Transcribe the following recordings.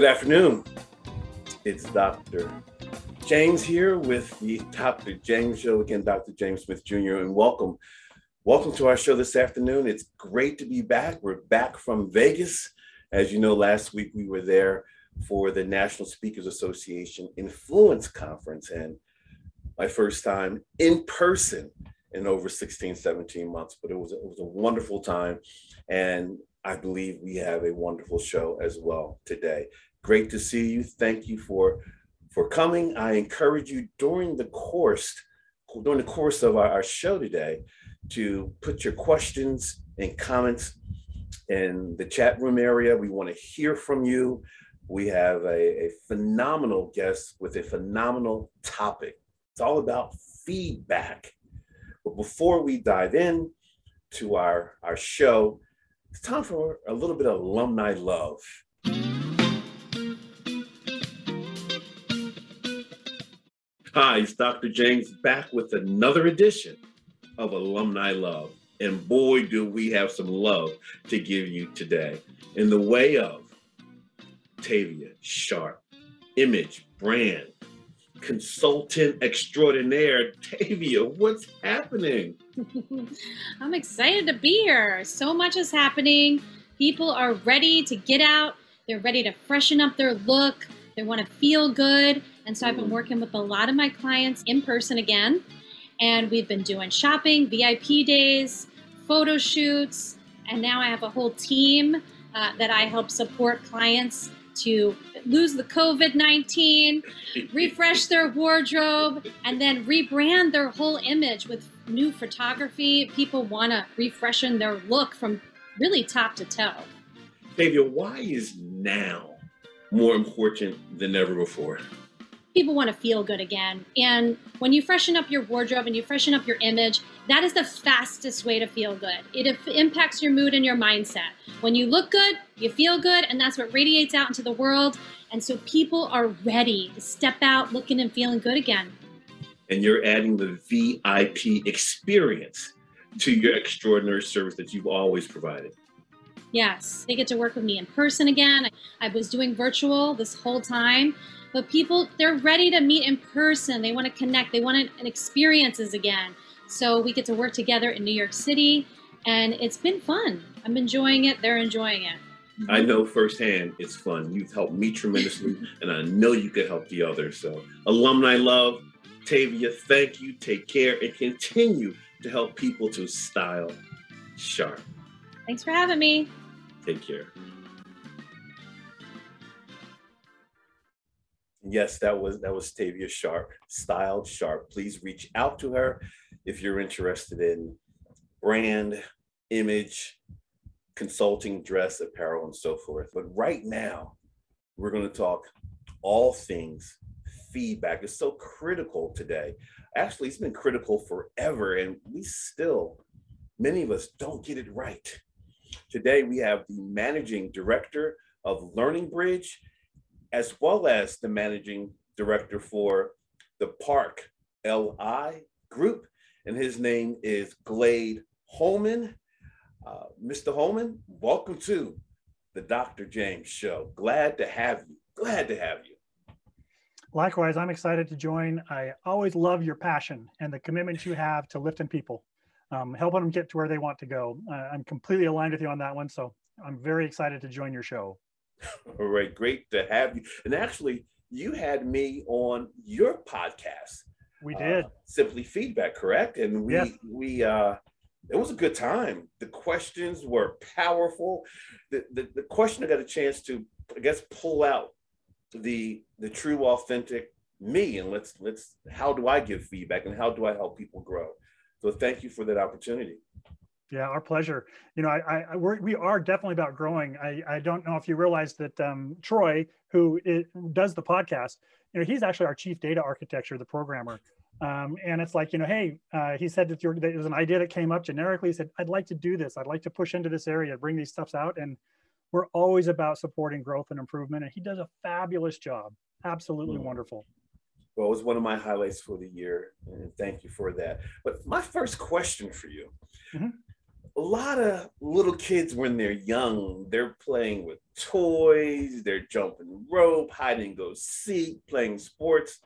Good afternoon. It's Dr. James here with the Dr. James Show. Again, Dr. James Smith Jr., and welcome. Welcome to our show this afternoon. It's great to be back. We're back from Vegas. As you know, last week we were there for the National Speakers Association Influence Conference, and my first time in person in over 16, 17 months. But it was, it was a wonderful time. And I believe we have a wonderful show as well today. Great to see you. Thank you for for coming. I encourage you during the course during the course of our, our show today to put your questions and comments in the chat room area. We want to hear from you. We have a, a phenomenal guest with a phenomenal topic. It's all about feedback. But before we dive in to our, our show, it's time for a little bit of alumni love. Hi, it's Dr. James back with another edition of Alumni Love. And boy, do we have some love to give you today in the way of Tavia Sharp, image, brand, consultant extraordinaire. Tavia, what's happening? I'm excited to be here. So much is happening. People are ready to get out, they're ready to freshen up their look, they want to feel good. And so I've been working with a lot of my clients in person again. And we've been doing shopping, VIP days, photo shoots, and now I have a whole team uh, that I help support clients to lose the COVID 19, refresh their wardrobe, and then rebrand their whole image with new photography. People want to refreshen their look from really top to toe. Tavia, why is now more important than ever before? People want to feel good again. And when you freshen up your wardrobe and you freshen up your image, that is the fastest way to feel good. It impacts your mood and your mindset. When you look good, you feel good, and that's what radiates out into the world. And so people are ready to step out looking and feeling good again. And you're adding the VIP experience to your extraordinary service that you've always provided. Yes, they get to work with me in person again. I was doing virtual this whole time but people, they're ready to meet in person. They want to connect. They want an experiences again. So we get to work together in New York City, and it's been fun. I'm enjoying it. They're enjoying it. I know firsthand it's fun. You've helped me tremendously, and I know you could help the others. So, alumni love, Tavia, thank you. Take care and continue to help people to style sharp. Thanks for having me. Take care. Yes, that was that was Tavia Sharp, styled sharp. Please reach out to her if you're interested in brand, image, consulting, dress, apparel, and so forth. But right now, we're going to talk all things feedback. It's so critical today. Actually, it's been critical forever, and we still, many of us, don't get it right. Today, we have the managing director of Learning Bridge as well as the managing director for the Park LI Group, and his name is Glade Holman. Uh, Mr. Holman, welcome to the Dr. James Show. Glad to have you. Glad to have you. Likewise, I'm excited to join. I always love your passion and the commitment you have to lifting people, um, helping them get to where they want to go. Uh, I'm completely aligned with you on that one. So I'm very excited to join your show. All right, great to have you. And actually, you had me on your podcast. We did. Uh, Simply Feedback, correct? And we yes. we uh it was a good time. The questions were powerful. The, the the question I got a chance to I guess pull out the the true authentic me and let's let's how do I give feedback and how do I help people grow? So thank you for that opportunity. Yeah, our pleasure. You know, I, I we're, we are definitely about growing. I, I don't know if you realize that um, Troy, who is, does the podcast, you know, he's actually our chief data architecture, the programmer. Um, and it's like, you know, hey, uh, he said that, that it was an idea that came up generically. He said, I'd like to do this. I'd like to push into this area, bring these stuffs out. And we're always about supporting growth and improvement. And he does a fabulous job. Absolutely mm-hmm. wonderful. Well, it was one of my highlights for the year. And thank you for that. But my first question for you. Mm-hmm a lot of little kids when they're young, they're playing with toys, they're jumping rope, hiding go seek, playing sports.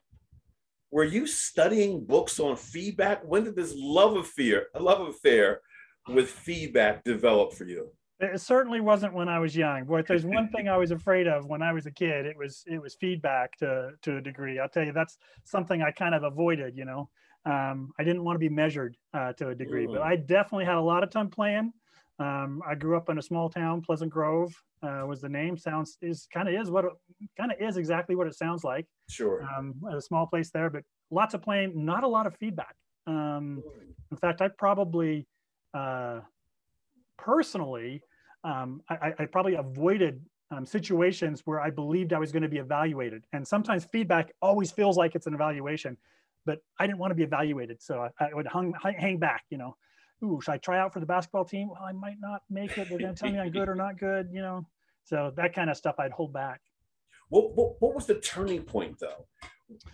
Were you studying books on feedback? When did this love affair, a love affair with feedback develop for you? It certainly wasn't when I was young. But there's one thing I was afraid of when I was a kid. It was it was feedback to to a degree. I'll tell you that's something I kind of avoided. You know, um, I didn't want to be measured uh, to a degree, but mm. I definitely had a lot of time playing. Um, I grew up in a small town, Pleasant Grove uh, was the name. Sounds is kind of is what kind of is exactly what it sounds like. Sure. Um, a small place there, but lots of playing, not a lot of feedback. Um, in fact, I probably uh, personally, um, I, I, probably avoided um, situations where I believed I was going to be evaluated. And sometimes feedback always feels like it's an evaluation, but I didn't want to be evaluated. So I, I would hung, hang back, you know, ooh, should I try out for the basketball team? Well, I might not make it. They're going to tell me I'm good or not good, you know? So that kind of stuff I'd hold back. What, what, what was the turning point though?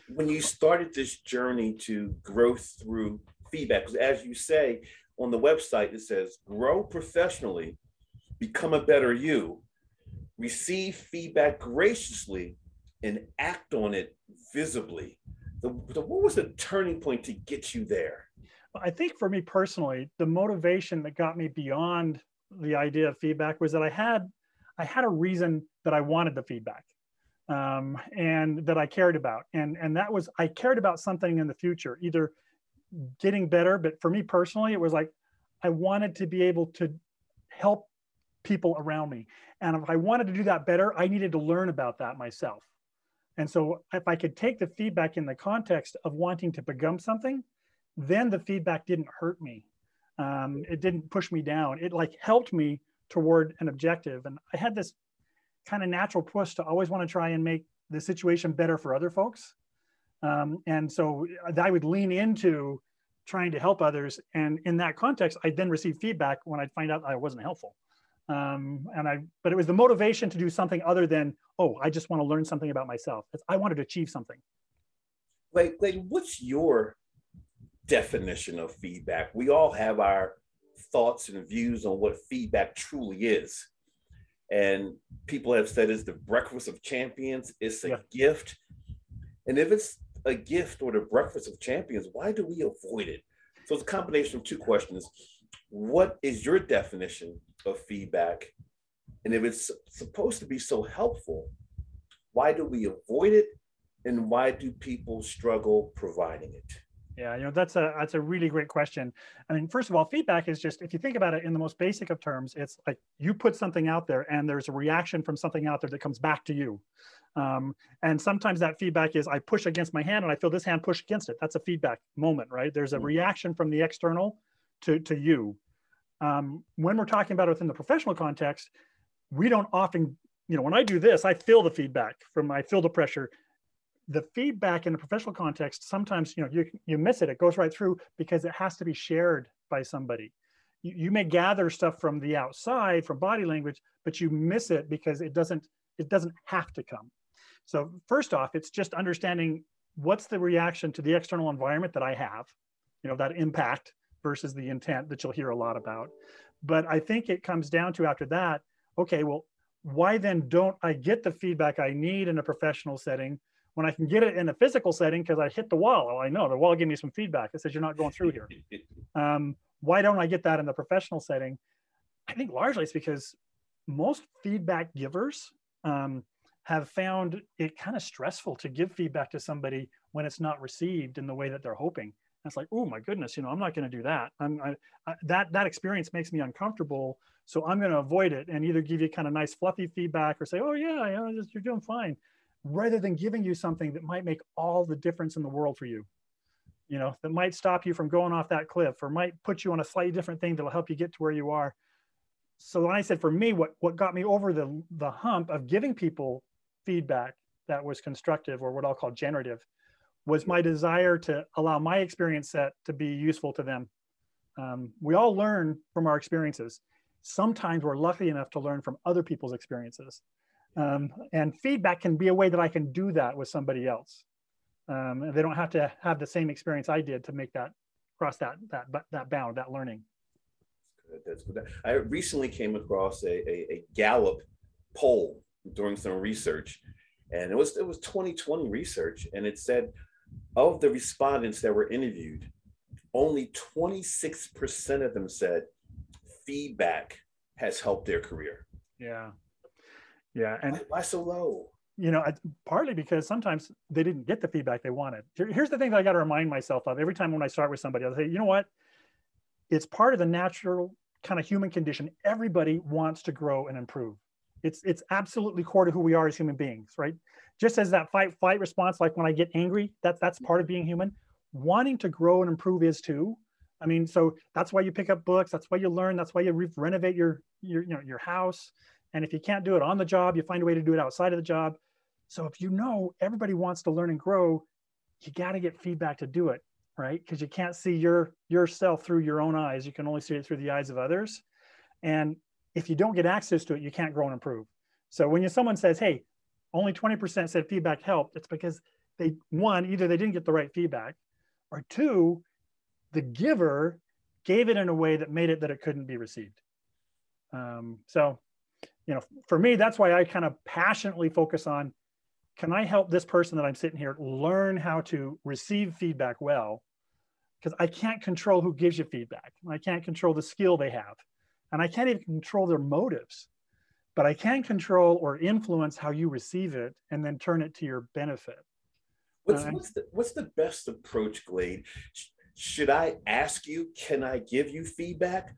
When you started this journey to grow through feedback, because as you say, on the website, it says grow professionally, become a better you, receive feedback graciously, and act on it visibly. The, the, what was the turning point to get you there? I think for me personally, the motivation that got me beyond the idea of feedback was that I had I had a reason that I wanted the feedback um, and that I cared about. And, and that was, I cared about something in the future, either getting better, but for me personally, it was like I wanted to be able to help people around me. And if I wanted to do that better, I needed to learn about that myself. And so if I could take the feedback in the context of wanting to become something, then the feedback didn't hurt me. Um, it didn't push me down. It like helped me toward an objective. And I had this kind of natural push to always want to try and make the situation better for other folks. Um, and so I would lean into trying to help others. And in that context, I'd then receive feedback when I'd find out I wasn't helpful. Um, and I, but it was the motivation to do something other than, oh, I just want to learn something about myself. It's, I wanted to achieve something. Like, like, what's your definition of feedback? We all have our thoughts and views on what feedback truly is. And people have said it's the breakfast of champions, it's a yeah. gift. And if it's a gift or the breakfast of champions, why do we avoid it? So it's a combination of two questions. What is your definition of feedback? And if it's supposed to be so helpful, why do we avoid it? And why do people struggle providing it? Yeah, you know that's a that's a really great question. I mean, first of all, feedback is just if you think about it in the most basic of terms, it's like you put something out there and there's a reaction from something out there that comes back to you. Um, and sometimes that feedback is I push against my hand and I feel this hand push against it. That's a feedback moment, right? There's a mm-hmm. reaction from the external to to you. Um, when we're talking about it within the professional context, we don't often, you know, when I do this, I feel the feedback from I feel the pressure. The feedback in the professional context sometimes you know you, you miss it. It goes right through because it has to be shared by somebody. You, you may gather stuff from the outside from body language but you miss it because it doesn't it doesn't have to come. So first off it's just understanding what's the reaction to the external environment that i have you know that impact versus the intent that you'll hear a lot about but i think it comes down to after that okay well why then don't i get the feedback i need in a professional setting when I can get it in a physical setting because I hit the wall. Well, I know the wall gave me some feedback. It says you're not going through here. Um, why don't I get that in the professional setting? I think largely it's because most feedback givers um, have found it kind of stressful to give feedback to somebody when it's not received in the way that they're hoping. It's like, oh my goodness, you know, I'm not going to do that. I'm I, I, that that experience makes me uncomfortable, so I'm going to avoid it and either give you kind of nice fluffy feedback or say, oh yeah, you know, you're doing fine rather than giving you something that might make all the difference in the world for you you know that might stop you from going off that cliff or might put you on a slightly different thing that'll help you get to where you are so when i said for me what what got me over the the hump of giving people feedback that was constructive or what i'll call generative was my desire to allow my experience set to be useful to them um, we all learn from our experiences sometimes we're lucky enough to learn from other people's experiences um, and feedback can be a way that I can do that with somebody else. Um, they don't have to have the same experience I did to make that cross that that that bound, that learning. That's good. I recently came across a, a, a Gallup poll doing some research, and it was it was 2020 research, and it said of the respondents that were interviewed, only 26% of them said feedback has helped their career. Yeah. Yeah. And why, why so low? You know, partly because sometimes they didn't get the feedback they wanted. Here's the thing that I got to remind myself of every time when I start with somebody, I'll say, you know what? It's part of the natural kind of human condition. Everybody wants to grow and improve. It's it's absolutely core to who we are as human beings, right? Just as that fight flight response, like when I get angry, that's that's part of being human. Wanting to grow and improve is too. I mean, so that's why you pick up books. That's why you learn. That's why you re- renovate your your you know your house. And if you can't do it on the job, you find a way to do it outside of the job. So if you know everybody wants to learn and grow, you got to get feedback to do it, right? Because you can't see your yourself through your own eyes. You can only see it through the eyes of others. And if you don't get access to it, you can't grow and improve. So when you, someone says, "Hey, only 20% said feedback helped," it's because they one either they didn't get the right feedback, or two, the giver gave it in a way that made it that it couldn't be received. Um, so, you know, for me, that's why I kind of passionately focus on: Can I help this person that I'm sitting here learn how to receive feedback well? Because I can't control who gives you feedback. I can't control the skill they have and I can't even control their motives, but I can control or influence how you receive it and then turn it to your benefit. What's, uh, what's, the, what's the best approach, Glade? Should I ask you, can I give you feedback?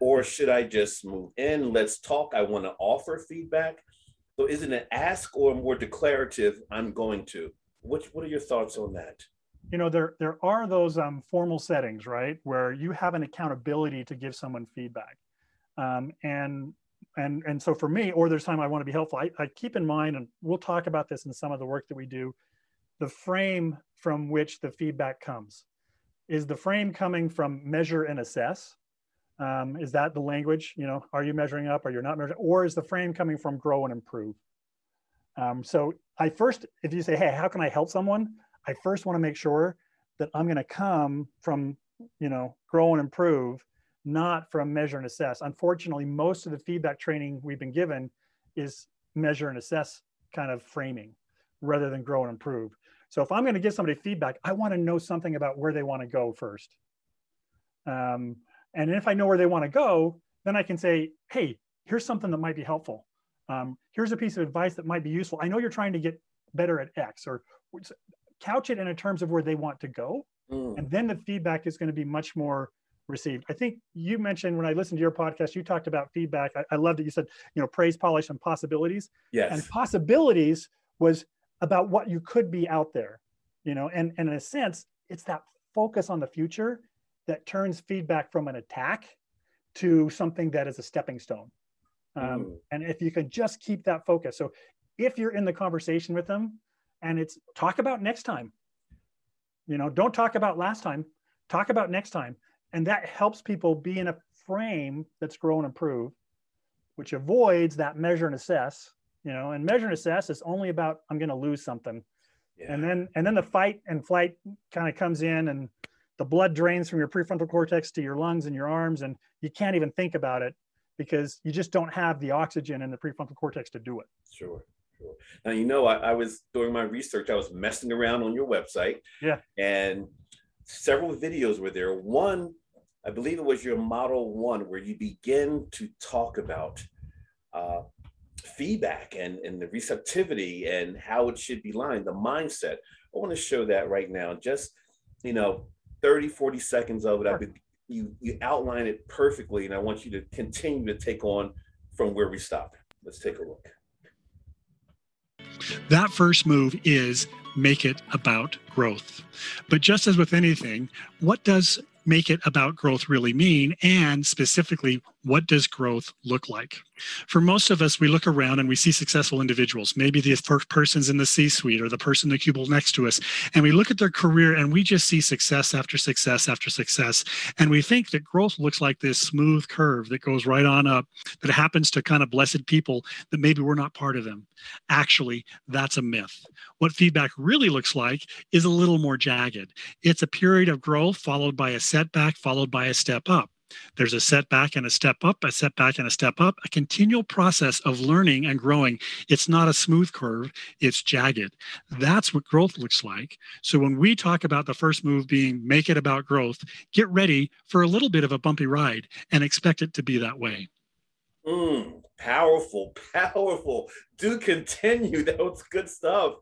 Or should I just move in? Let's talk. I want to offer feedback. So isn't it an ask or more declarative? I'm going to. What, what are your thoughts on that? you know there there are those um, formal settings right where you have an accountability to give someone feedback um, and and and so for me, or there's time I want to be helpful, I, I keep in mind, and we'll talk about this in some of the work that we do, the frame from which the feedback comes. Is the frame coming from measure and assess? Um, is that the language? You know, are you measuring up? Are you not measuring? Or is the frame coming from grow and improve? Um, so I first, if you say, hey, how can I help someone? I first want to make sure that I'm going to come from, you know, grow and improve not from measure and assess. Unfortunately, most of the feedback training we've been given is measure and assess kind of framing rather than grow and improve. So if I'm going to give somebody feedback, I want to know something about where they want to go first. Um, and if I know where they want to go, then I can say, hey, here's something that might be helpful. Um, here's a piece of advice that might be useful. I know you're trying to get better at X, or couch it in terms of where they want to go. Mm. And then the feedback is going to be much more received. I think you mentioned when I listened to your podcast, you talked about feedback. I, I love that you said, you know, praise, polish, and possibilities. Yes. And possibilities was about what you could be out there, you know, and, and in a sense, it's that focus on the future that turns feedback from an attack to something that is a stepping stone. Um, mm. And if you can just keep that focus. So if you're in the conversation with them and it's talk about next time, you know, don't talk about last time, talk about next time and that helps people be in a frame that's grow and improve, which avoids that measure and assess. You know, and measure and assess is only about I'm going to lose something, yeah. and then and then the fight and flight kind of comes in, and the blood drains from your prefrontal cortex to your lungs and your arms, and you can't even think about it because you just don't have the oxygen in the prefrontal cortex to do it. Sure. Sure. Now you know I, I was doing my research. I was messing around on your website. Yeah. And several videos were there. One I believe it was your model one where you begin to talk about uh, feedback and, and the receptivity and how it should be lined, the mindset. I want to show that right now. Just, you know, 30, 40 seconds of it. Sure. I you, you outline it perfectly, and I want you to continue to take on from where we stopped. Let's take a look. That first move is make it about growth. But just as with anything, what does make it about growth really mean? And specifically, what does growth look like? For most of us, we look around and we see successful individuals, maybe the first person's in the C suite or the person in the cubicle next to us, and we look at their career and we just see success after success after success. And we think that growth looks like this smooth curve that goes right on up, that happens to kind of blessed people that maybe we're not part of them. Actually, that's a myth. What feedback really looks like is a little more jagged. It's a period of growth followed by a setback, followed by a step up. There's a setback and a step up, a setback and a step up, a continual process of learning and growing. It's not a smooth curve, it's jagged. That's what growth looks like. So when we talk about the first move being make it about growth, get ready for a little bit of a bumpy ride and expect it to be that way. Mm, powerful, powerful. Do continue. That was good stuff.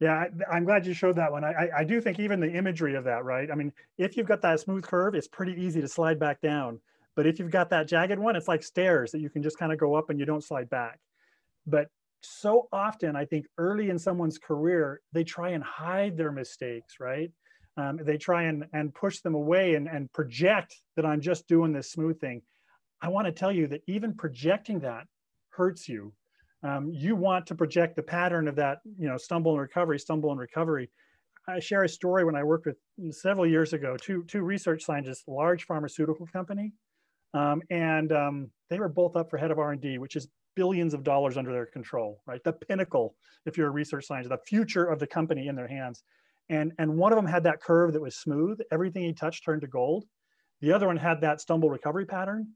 Yeah, I, am glad you showed that one. I, I do think even the imagery of that, right? I mean, if you've got that smooth curve, it's pretty easy to slide back down. But if you've got that jagged one, it's like stairs that you can just kind of go up and you don't slide back. But so often, I think early in someone's career, they try and hide their mistakes, right? Um, they try and, and push them away and, and project that I'm just doing this smooth thing. I want to tell you that even projecting that hurts you um, you want to project the pattern of that, you know, stumble and recovery, stumble and recovery. I share a story when I worked with several years ago, two, two research scientists, large pharmaceutical company, um, and um, they were both up for head of R&D, which is billions of dollars under their control, right? The pinnacle, if you're a research scientist, the future of the company in their hands. And, and one of them had that curve that was smooth. Everything he touched turned to gold. The other one had that stumble recovery pattern.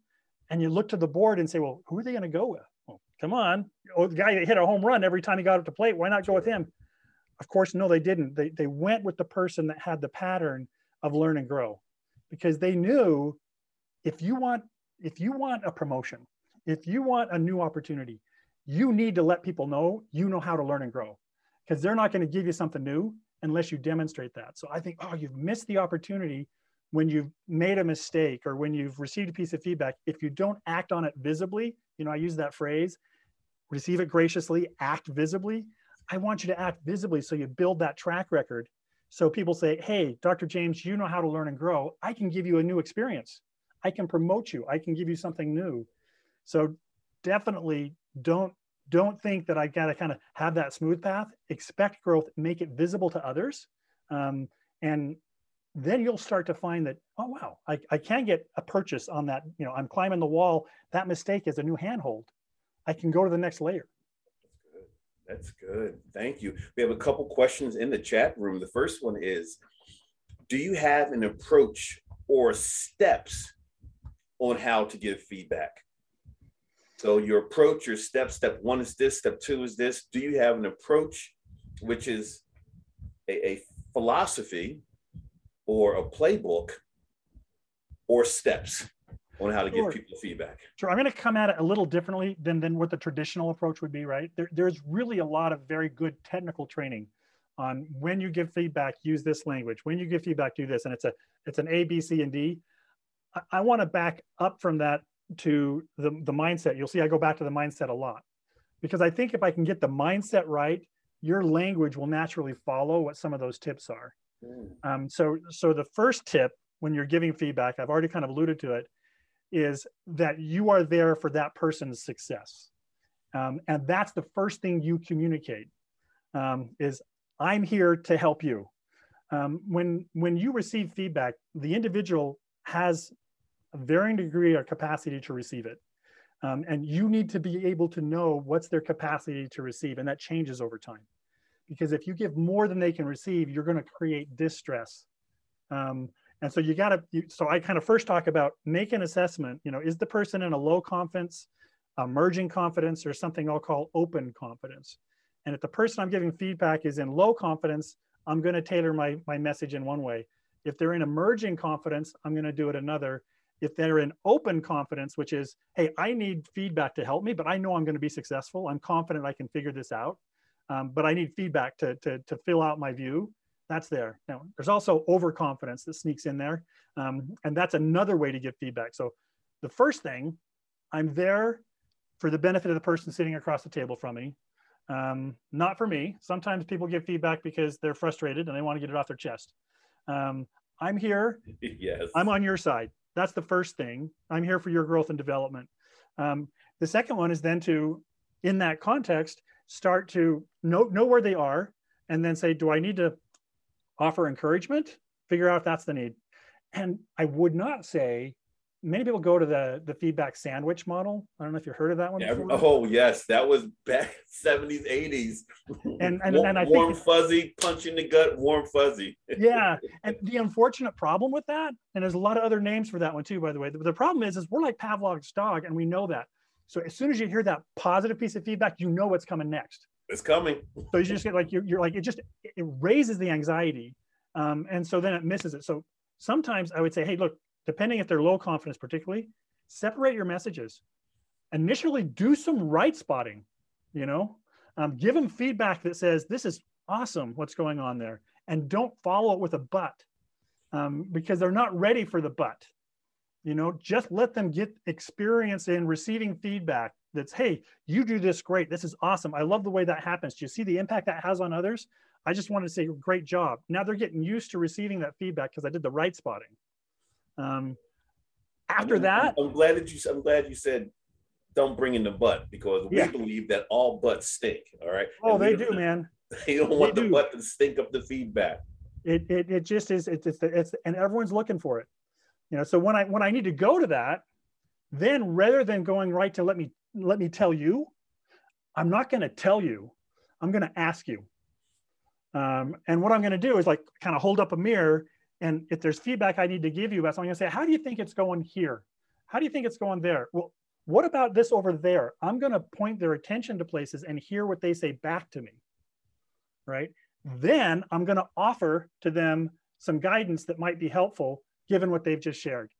And you look to the board and say, well, who are they going to go with? Come on, oh, the guy that hit a home run every time he got up to plate, why not go with him? Of course, no, they didn't. They, they went with the person that had the pattern of learn and grow because they knew if you want if you want a promotion, if you want a new opportunity, you need to let people know you know how to learn and grow because they're not going to give you something new unless you demonstrate that. So I think, oh, you've missed the opportunity when you've made a mistake or when you've received a piece of feedback. If you don't act on it visibly, you know, I use that phrase, receive it graciously, act visibly. I want you to act visibly so you build that track record. So people say, hey, Dr. James, you know how to learn and grow. I can give you a new experience. I can promote you. I can give you something new. So definitely don't don't think that I got to kind of have that smooth path. Expect growth, make it visible to others. Um, and then you'll start to find that, oh, wow, I, I can get a purchase on that. You know, I'm climbing the wall. That mistake is a new handhold. I can go to the next layer. That's good. Thank you. We have a couple questions in the chat room. The first one is Do you have an approach or steps on how to give feedback? So, your approach, your step, step one is this, step two is this. Do you have an approach, which is a, a philosophy or a playbook or steps on how to sure. give people feedback. Sure. I'm going to come at it a little differently than, than what the traditional approach would be, right? There, there's really a lot of very good technical training on when you give feedback, use this language. When you give feedback, do this. And it's a it's an A, B, C, and D. I, I want to back up from that to the, the mindset. You'll see I go back to the mindset a lot. Because I think if I can get the mindset right, your language will naturally follow what some of those tips are. Mm. Um, so, so the first tip when you're giving feedback, I've already kind of alluded to it, is that you are there for that person's success. Um, and that's the first thing you communicate um, is I'm here to help you. Um, when, when you receive feedback, the individual has a varying degree or capacity to receive it. Um, and you need to be able to know what's their capacity to receive, and that changes over time. Because if you give more than they can receive, you're going to create distress. Um, and so you got to, so I kind of first talk about make an assessment, you know, is the person in a low confidence, emerging confidence, or something I'll call open confidence? And if the person I'm giving feedback is in low confidence, I'm going to tailor my, my message in one way. If they're in emerging confidence, I'm going to do it another. If they're in open confidence, which is, hey, I need feedback to help me, but I know I'm going to be successful. I'm confident I can figure this out. Um, but I need feedback to, to, to fill out my view that's there. Now, there's also overconfidence that sneaks in there. Um, and that's another way to get feedback. So the first thing, I'm there for the benefit of the person sitting across the table from me, um, not for me. Sometimes people give feedback because they're frustrated and they want to get it off their chest. Um, I'm here. yes. I'm on your side. That's the first thing. I'm here for your growth and development. Um, the second one is then to, in that context, start to know, know where they are and then say, do I need to offer encouragement, figure out if that's the need. And I would not say many people go to the the feedback sandwich model. I don't know if you've heard of that one. Yeah, oh yes, that was back 70s, 80s. And- and- warm, and I think warm fuzzy, punch in the gut, warm fuzzy. yeah and the unfortunate problem with that and there's a lot of other names for that one too by the way the, the problem is is we're like pavlov's dog and we know that so as soon as you hear that positive piece of feedback you know what's coming next. It's coming. so you just get like you're, you're like it just it raises the anxiety um, and so then it misses it. So sometimes i would say hey look depending if they're low confidence particularly separate your messages. Initially do some right spotting you know? Um, give them feedback that says this is awesome what's going on there and don't follow it with a but um, because they're not ready for the but you know just let them get experience in receiving feedback that's hey you do this great this is awesome i love the way that happens do you see the impact that has on others i just wanted to say great job now they're getting used to receiving that feedback because i did the right spotting um, after that I'm glad that you. I'm glad you said, "Don't bring in the butt," because we Yeah. believe that all butts stink. All right. oh they don't- man They don't want They the do. butt to stink up the feedback. it, it, it just is it's, it's it's and everyone's looking for it you know so when i when i need to go to that then rather than going right to let me let me tell you i'm not going to tell you i'm going to ask you. Um, and what i'm going to do is like kind of hold up a mirror and if there's feedback i need to give you i'm going to say how do you think it's going here? How do you think it's going there? Well what about this over there? I'm going to point their attention to places and hear what they say back to me right? Then I'm going to offer to them some guidance that might be helpful given what they've just shared.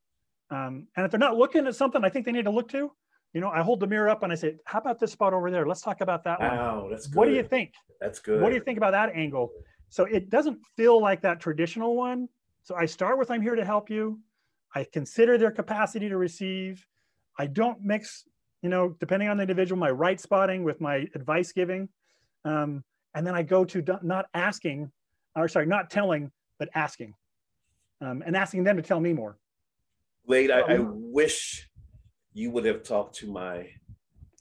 Um, and if they're not looking at something I think they need to look to, you know, I hold the mirror up and I say, how about this spot over there? Let's talk about that one. Wow, that's good. What do you think? That's good. What do you think about that angle? So it doesn't feel like that traditional one. So I start with I'm here to help you. I consider their capacity to receive. I don't mix, you know, depending on the individual, my right spotting with my advice giving. Um, and then I go to not asking, or sorry, not telling, but asking, um, and asking them to tell me more. Glade, I, I Um, wish you would have talked to my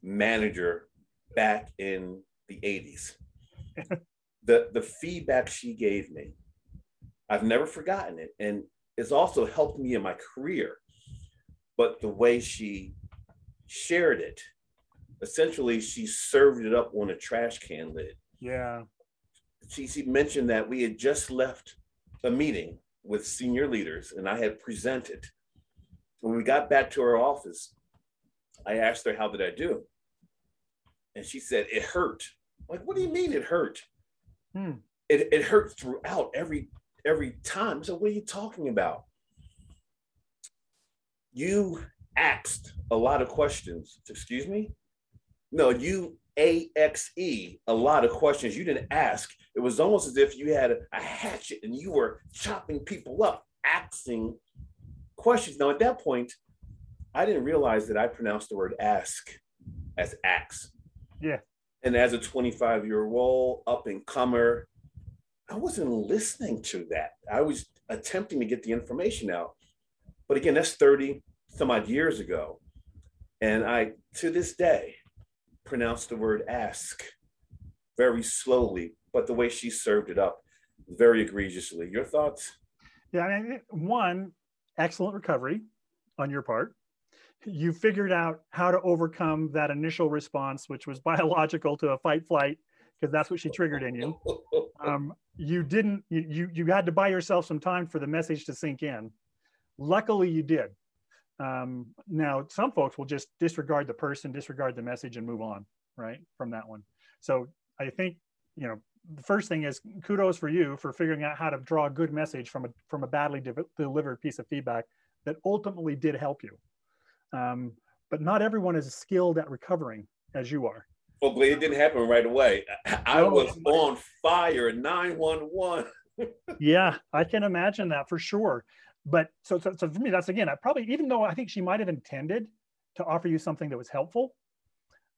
manager back in the 80s. the the feedback she gave me, I've never forgotten it. And it's also helped me in my career. But the way she shared it, essentially she served it up on a trash can lid. Yeah. She, she mentioned that we had just left a meeting with senior leaders and I had presented. When we got back to her office, I asked her, How did I do? And she said, It hurt. I'm like, what do you mean it hurt? Hmm. It, it hurt throughout every every time. So what are you talking about? You asked a lot of questions. Excuse me? No, you AXE a lot of questions you didn't ask. It was almost as if you had a, a hatchet and you were chopping people up, asking questions. Now, at that point, I didn't realize that I pronounced the word ask as ax. Yeah. And as a 25 year old up and comer, I wasn't listening to that. I was attempting to get the information out. But again, that's 30 some odd years ago. And I, to this day, pronounce the word ask very slowly, but the way she served it up very egregiously. Your thoughts? Yeah, I mean, one, excellent recovery on your part. You figured out how to overcome that initial response, which was biological to a fight flight, because that's what she triggered in you. Um, you didn't, you, you, you had to buy yourself some time for the message to sink in. Luckily, you did. Um, now, some folks will just disregard the person, disregard the message, and move on, right, from that one. So I think, you know, the first thing is kudos for you for figuring out how to draw a good message from a from a badly de- delivered piece of feedback that ultimately did help you. Um, but not everyone is skilled at recovering as you are. Well, it didn't happen right away. I, No. was on fire, 911. yeah, I can imagine that for sure. But so, so, so for me, that's again, I probably, even though I think she might have intended to offer you something that was helpful,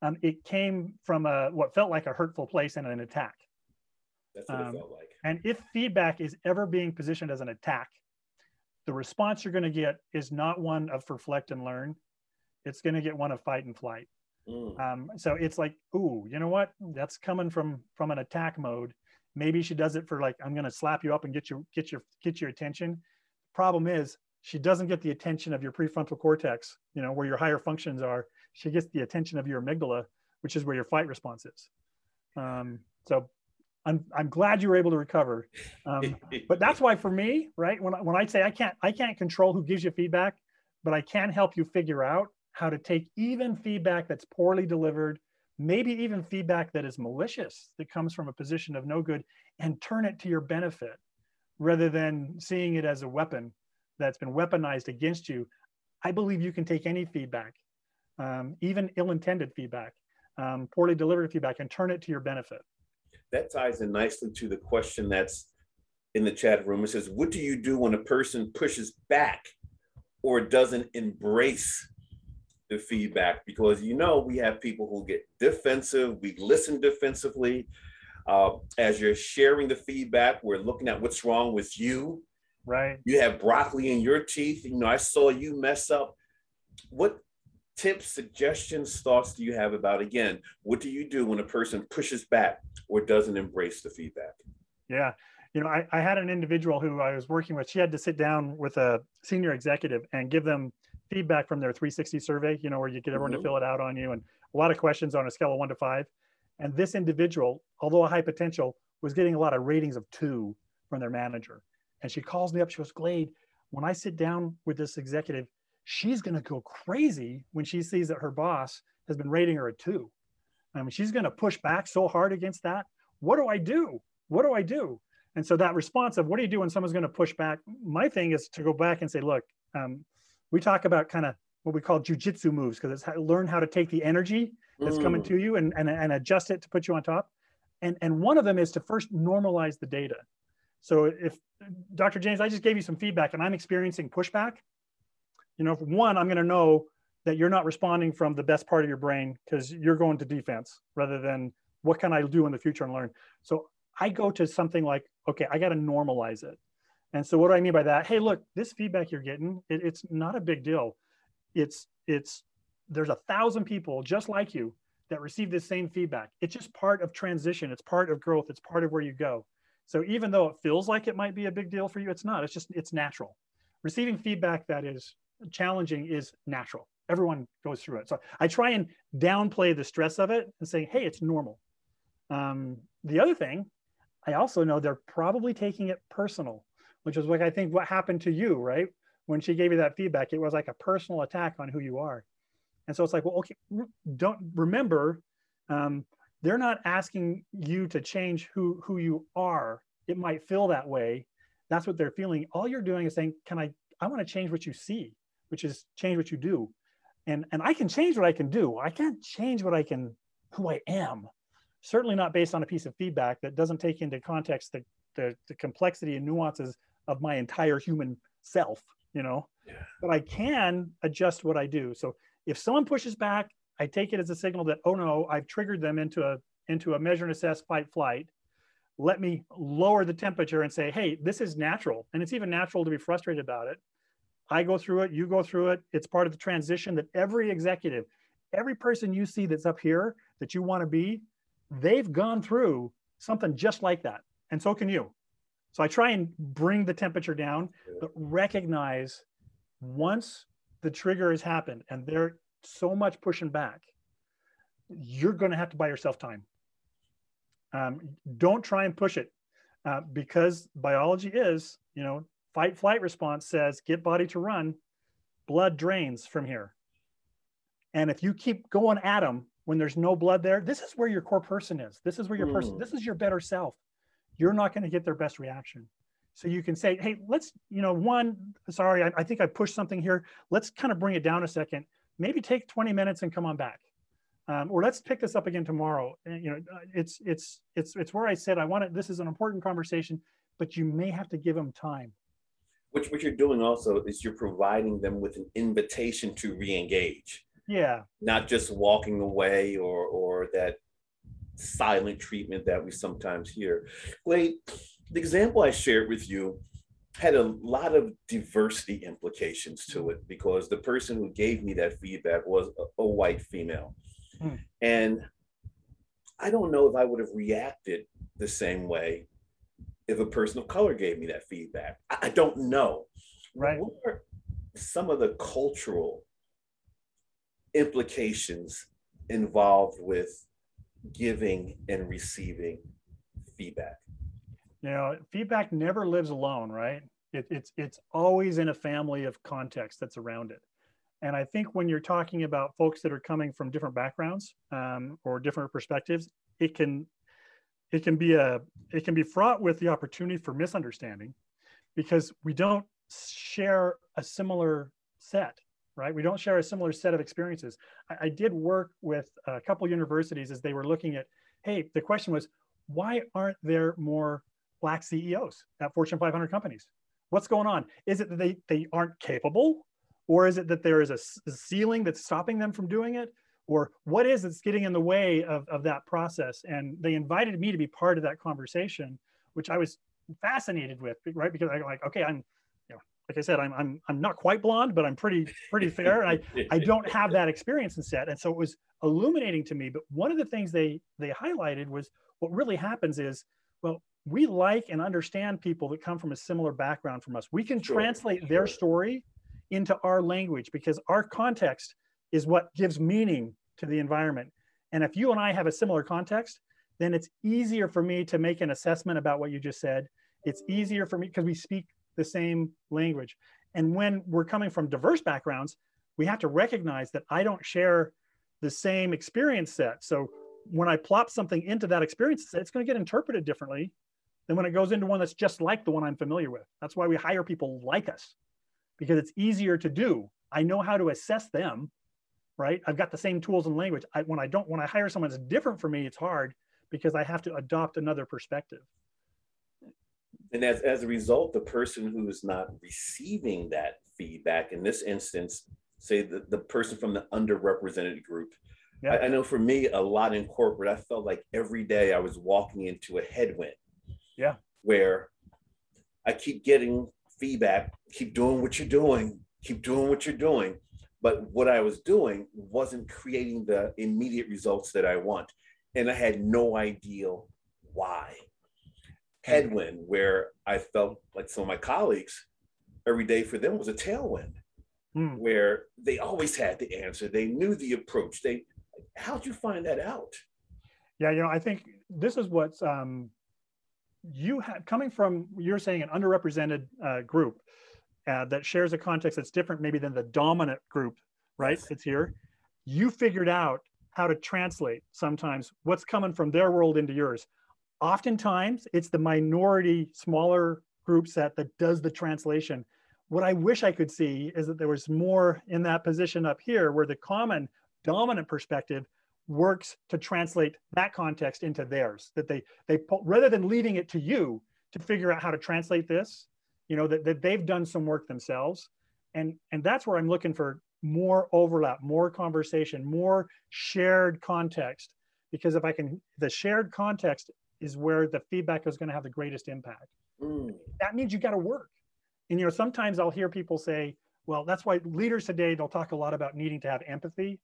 um, it came from a, what felt like a hurtful place and an attack. That's what Um, it felt like. And if feedback is ever being positioned as an attack, the response you're going to get is not one of reflect and learn. It's going to get one of fight and flight. Mm. Um, so it's like, ooh, you know what? That's coming from from an attack mode. Maybe she does it for like, I'm going to slap you up and get your get your get your attention. Problem is, she doesn't get the attention of your prefrontal cortex, you know, where your higher functions are. She gets the attention of your amygdala, which is where your fight response is. Um, so I'm, I'm glad you were able to recover. Um, but that's why for me, right, when, when I say I can't, I can't control who gives you feedback, but I can help you figure out how to take even feedback that's poorly delivered, maybe even feedback that is malicious, that comes from a position of no good, and turn it to your benefit rather than seeing it as a weapon that's been weaponized against you. I believe you can take any feedback, um, even ill intended feedback, um, poorly delivered feedback, and turn it to your benefit. That ties in nicely to the question that's in the chat room. It says, What do you do when a person pushes back or doesn't embrace the feedback? Because you know, we have people who get defensive, we listen defensively. Uh, as you're sharing the feedback, we're looking at what's wrong with you. Right. You have broccoli in your teeth. You know, I saw you mess up. What tips, suggestions, thoughts do you have about again? What do you do when a person pushes back or doesn't embrace the feedback? Yeah. You know, I, I had an individual who I was working with. She had to sit down with a senior executive and give them feedback from their 360 survey, you know, where you get everyone mm-hmm. to fill it out on you and a lot of questions on a scale of one to five. And this individual, although a high potential, was getting a lot of ratings of two from their manager. And she calls me up. She goes, Glade, when I sit down with this executive, she's going to go crazy when she sees that her boss has been rating her a two. I mean, she's going to push back so hard against that. What do I do? What do I do? And so that response of what do you do when someone's going to push back? My thing is to go back and say, look, um, we talk about kind of what we call jujitsu moves because it's how, learn how to take the energy that's mm. coming to you and, and, and adjust it to put you on top. And, and one of them is to first normalize the data. So if Dr. James, I just gave you some feedback and I'm experiencing pushback, you know, one, I'm going to know that you're not responding from the best part of your brain because you're going to defense rather than what can I do in the future and learn. So I go to something like, okay, I got to normalize it. And so what do I mean by that? Hey, look, this feedback you're getting, it, it's not a big deal. It's, it's, there's a thousand people just like you that receive this same feedback. It's just part of transition. It's part of growth. It's part of where you go. So even though it feels like it might be a big deal for you, it's not. It's just it's natural. Receiving feedback that is challenging is natural. Everyone goes through it. So I try and downplay the stress of it and say, hey, it's normal. Um, the other thing, I also know they're probably taking it personal, which is what I think what happened to you, right? When she gave you that feedback, it was like a personal attack on who you are. And so it's like, well, okay, don't remember um, they're not asking you to change who who you are it might feel that way that's what they're feeling all you're doing is saying can i i want to change what you see which is change what you do and and i can change what i can do i can't change what i can who i am certainly not based on a piece of feedback that doesn't take into context the the, the complexity and nuances of my entire human self you know yeah. but i can adjust what i do so if someone pushes back I take it as a signal that, oh no, I've triggered them into a, into a measure and assess fight flight. Let me lower the temperature and say, hey, this is natural. And it's even natural to be frustrated about it. I go through it, you go through it. It's part of the transition that every executive, every person you see that's up here that you want to be, they've gone through something just like that. And so can you. So I try and bring the temperature down, but recognize once the trigger has happened and there so much pushing back, you're going to have to buy yourself time. Um, don't try and push it uh, because biology is, you know, fight flight response says get body to run, blood drains from here. And if you keep going at them when there's no blood there, this is where your core person is. This is where your person, this is your better self. You're not going to get their best reaction. So you can say, hey, let's, you know, one, sorry, I, I think I pushed something here. Let's kind of bring it down a second maybe take 20 minutes and come on back. Um, or let's pick this up again tomorrow. And, you know, uh, it's it's it's it's where I said I want it. This is an important conversation, but you may have to give them time. Which what you're doing also is you're providing them with an invitation to re-engage. Yeah. Not just walking away or or that silent treatment that we sometimes hear. Wait, the example I shared with you had a lot of diversity implications to it because the person who gave me that feedback was a, a white female. Hmm. And I don't know if I would have reacted the same way if a person of color gave me that feedback. I, I don't know. Right. What are, some of the cultural implications involved with giving and receiving feedback? You know, feedback never lives alone, right? It, it's it's always in a family of context that's around it. And I think when you're talking about folks that are coming from different backgrounds um, or different perspectives, it can it can be a it can be fraught with the opportunity for misunderstanding because we don't share a similar set right? We don't share a similar set of experiences. I, I did work with a couple universities as they were looking at hey the question was why aren't there more black ceos at fortune 500 companies? What's going on? Is it that they, they aren't capable? Or is it that there is a, a ceiling that's stopping them from doing it or what is that's getting in the way of, of that process? And they invited me to be part of that conversation which i was fascinated with right? Because i'm like okay i'm you know like i said i'm i'm, I'm not quite blonde but i'm pretty pretty fair and i i don't have that experience in set. And so it was illuminating to me but one of the things they they highlighted was what really happens is well we like and understand people that come from a similar background from us. We can sure, translate their story into our language because our context is what gives meaning to the environment. And if you and I have a similar context, then it's easier for me to make an assessment about what you just said. It's easier for me because we speak the same language. And when we're coming from diverse backgrounds, we have to recognize that I don't share the same experience set. So when I plop something into that experience set, it's going to get interpreted differently than when it goes into one that's just like the one I'm familiar with. That's why we hire people like us because it's easier to do. I know how to assess them right? I've got the same tools and language. I, when I don't, when I hire someone that's different for me, it's hard because I have to adopt another perspective. And as, as a result, the person who is not receiving that feedback, in this instance, say the, the person from the underrepresented group, yeah. I, I know for me, a lot in corporate, I felt like every day I was walking into a headwind. Yeah. Where I keep getting feedback, keep doing what you're doing, keep doing what you're doing but what I was doing wasn't creating the immediate results that I want. And I had no idea why. Headwind, where I felt like some of my colleagues, every day for them was a tailwind, hmm. where they always had the answer. They knew the approach. They, how'd you find that out? Yeah, you know, I think this is what's um, you have coming from. You're saying an underrepresented uh, group uh, that shares a context that's different maybe than the dominant group, right? It's here. You figured out how to translate sometimes what's coming from their world into yours. Oftentimes, it's the minority, smaller group set that does the translation. What I wish I could see is that there was more in that position up here where the common dominant perspective works to translate that context into theirs that they they rather than leaving it to you to figure out how to translate this you know that, that they've done some work themselves. And and that's where i'm looking for more overlap more conversation more shared context. Because if i can the shared context is where the feedback is going to have the greatest impact. Mm. that means you got to work. And you know sometimes i'll hear people say well that's why leaders today they'll talk a lot about needing to have empathy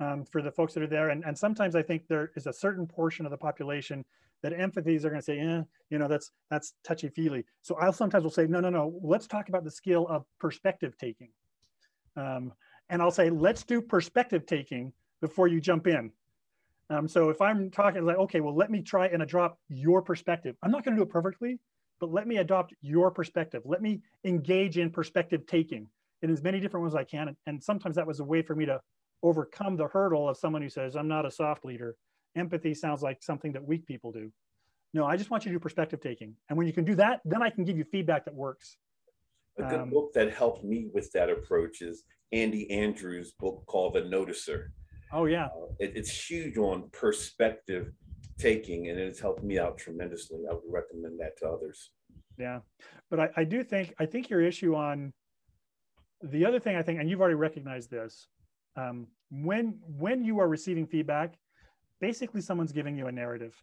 um, for the folks that are there. And, and sometimes i think there is a certain portion of the population that empathies are going to say, eh, you know, that's that's touchy feely. So I'll sometimes will say, no, no, no. Let's talk about the skill of perspective taking, um, and I'll say, let's do perspective taking before you jump in. Um, so if I'm talking like, okay, well, let me try and adopt your perspective. I'm not going to do it perfectly, but let me adopt your perspective. Let me engage in perspective taking in as many different ways as I can. And, and sometimes that was a way for me to overcome the hurdle of someone who says, I'm not a soft leader empathy sounds like something that weak people do. No, I just want you to do perspective taking. And when you can do that, then I can give you feedback that works. A good um, book that helped me with that approach is Andy Andrews' book called The Noticer. Oh, yeah. Uh, it, it's huge on perspective taking, and it's helped me out tremendously. I would recommend that to others. Yeah. But I, I do think, I think your issue on the other thing I think, and you've already recognized this, um, when when you are receiving feedback, basically someone's giving you a narrative.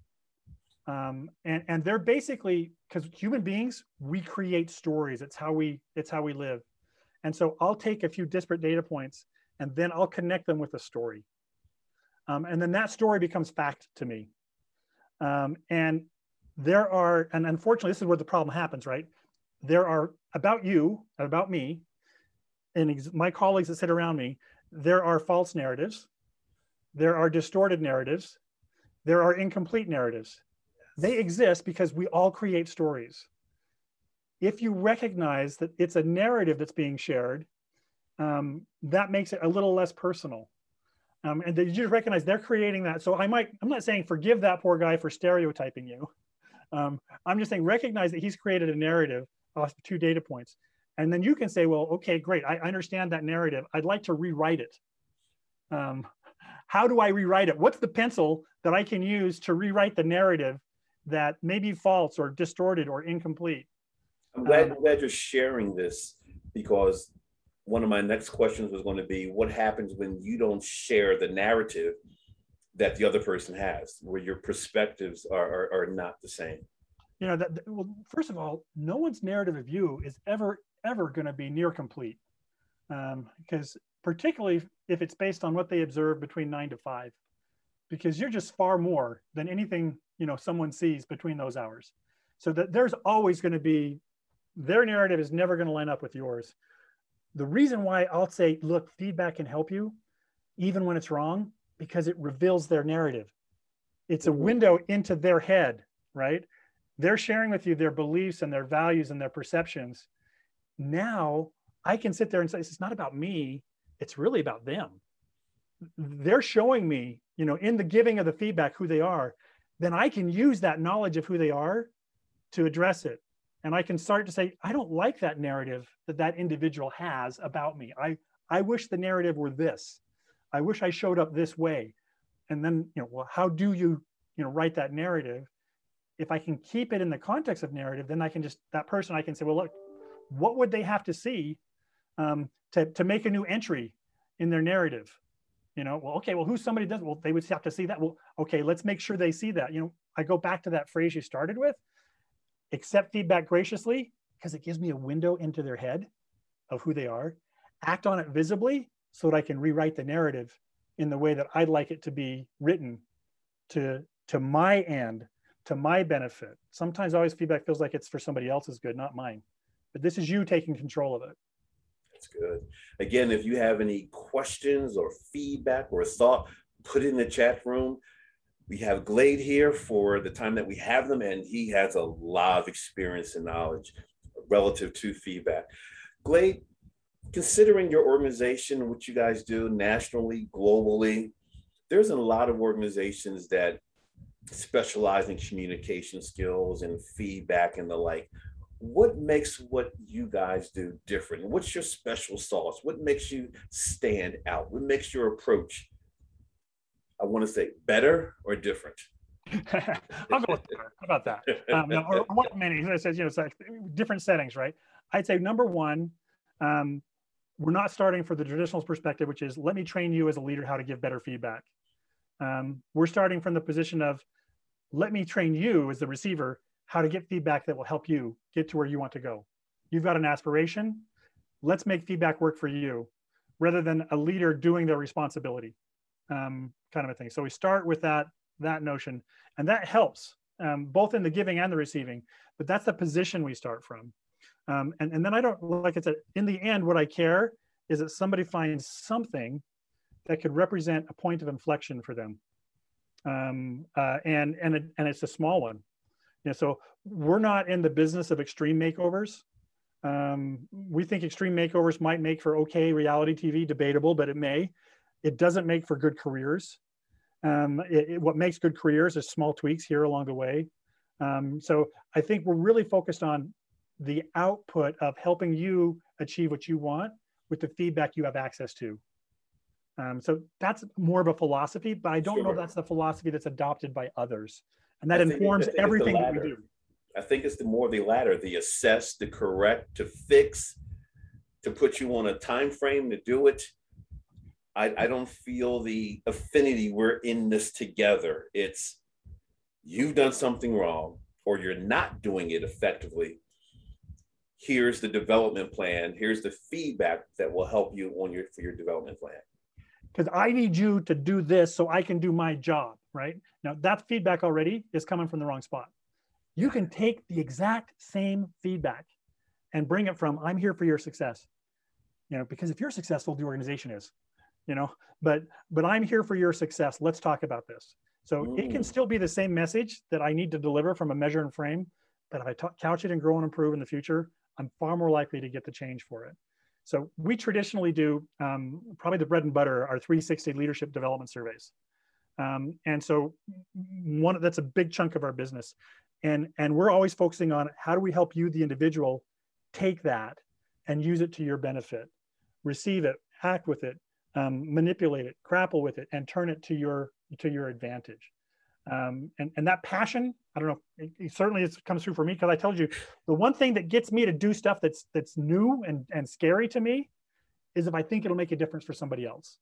Um, and, and they're basically because human beings we create stories. It's how we it's how we live. And so i'll take a few disparate data points and then i'll connect them with a story. Um, and then that story becomes fact to me. Um, and there are and unfortunately this is where the problem happens right? There are about you and about me and my colleagues that sit around me, there are false narratives, there are distorted narratives, there are incomplete narratives. They exist because we all create stories. If you recognize that it's a narrative that's being shared, um, that makes it a little less personal. Um, and you just recognize they're creating that. So I might, I'm not saying forgive that poor guy for stereotyping you. Um, I'm just saying recognize that he's created a narrative off two data points. And then you can say, well, okay, great. I understand that narrative. I'd like to rewrite it. Um, how do I rewrite it? What's the pencil that I can use to rewrite the narrative that may be false or distorted or incomplete? I'm glad, um, I'm glad you're sharing this because one of my next questions was going to be what happens when you don't share the narrative that the other person has, where your perspectives are, are, are not the same? You know, that, well, first of all, no one's narrative of you is ever, ever going to be near complete. Um, because particularly if it's based on what they observe between nine to five, because you're just far more than anything, you know, someone sees between those hours. So that there's always going to be, their narrative is never going to line up with yours the reason why I'll say, look, feedback can help you, even when it's wrong, because it reveals their narrative. It's a window into their head, right? They're sharing with you their beliefs and their values and their perceptions. Now I can sit there and say, it's not about me, it's really about them. They're showing me, you know, in the giving of the feedback who they are. Then I can use that knowledge of who they are to address it and I can start to say, I don't like that narrative that that individual has about me. I, I wish the narrative were this. I wish I showed up this way. And then, you know, well, how do you, you know, write that narrative? If I can keep it in the context of narrative, then I can just, that person, I can say, well, look, what would they have to see um, to, to make a new entry in their narrative? You know, well, okay, well, who's somebody does, well, they would have to see that. Well, okay, let's make sure they see that. You know, I go back to that phrase you started with accept feedback graciously because it gives me a window into their head of who they are, act on it visibly so that I can rewrite the narrative in the way that I'd like it to be written to, to my end, to my benefit. Sometimes always feedback feels like it's for somebody else's good, not mine. But this is you taking control of it. That's good. Again, if you have any questions or feedback or thought, put it in the chat room we have Glade here for the time that we have them, and he has a lot of experience and knowledge relative to feedback. Glade, considering your organization, what you guys do nationally, globally, there's a lot of organizations that specialize in communication skills and feedback and the like. What makes what you guys do different? What's your special sauce? What makes you stand out? What makes your approach I want to say better or different? I'll go with better. How about that? Um, or, or many, I said, you know, it's like different settings, right? I'd say number one, um, we're not starting for the traditional perspective, which is let me train you as a leader how to give better feedback. Um, we're starting from the position of let me train you as the receiver how to get feedback that will help you get to where you want to go. You've got an aspiration. Let's make feedback work for you rather than a leader doing their responsibility um, kind of a thing. So we start with that that notion, and that helps um, both in the giving and the receiving. But that's the position we start from. Um, and, and then I don't like I said. In the end, what I care is that somebody finds something that could represent a point of inflection for them, um, uh, and and it, and it's a small one. Know, so we're not in the business of extreme makeovers. Um, we think extreme makeovers might make for okay reality TV, debatable, but it may. It doesn't make for good careers. Um, it, it, what makes good careers is small tweaks here along the way. Um, so I think we're really focused on the output of helping you achieve what you want with the feedback you have access to. Um, so that's more of a philosophy, but I don't sure. know that's the philosophy that's adopted by others. And that informs everything that we do. I think it's the more the latter, the assess, the correct, to fix, to put you on a time frame to do it, I, I don't feel the affinity. We're in this together. It's you've done something wrong or you're not doing it effectively. Here's the development plan. Here's the feedback that will help you on your for your development plan. Because I need you to do this so I can do my job, right? Now that feedback already is coming from the wrong spot. You can take the exact same feedback and bring it from I'm here for your success you know, because if you're successful, the organization is, you know, but, but I'm here for your success. Let's talk about this. So Ooh. it can still be the same message that I need to deliver from a measure and frame, but if I t- couch it and grow and improve in the future, I'm far more likely to get the change for it. So we traditionally do um, probably the bread and butter our 360 leadership development surveys. Um, and so one that's a big chunk of our business. And, and we're always focusing on how do we help you, the individual, take that and use it to your benefit, receive it, act with it, um, manipulate it, grapple with it, and turn it to your to your advantage. Um, and, and that passion, I don't know, it, it certainly it comes through for me because I told you the one thing that gets me to do stuff that's that's new and, and scary to me is if I think it'll make a difference for somebody else.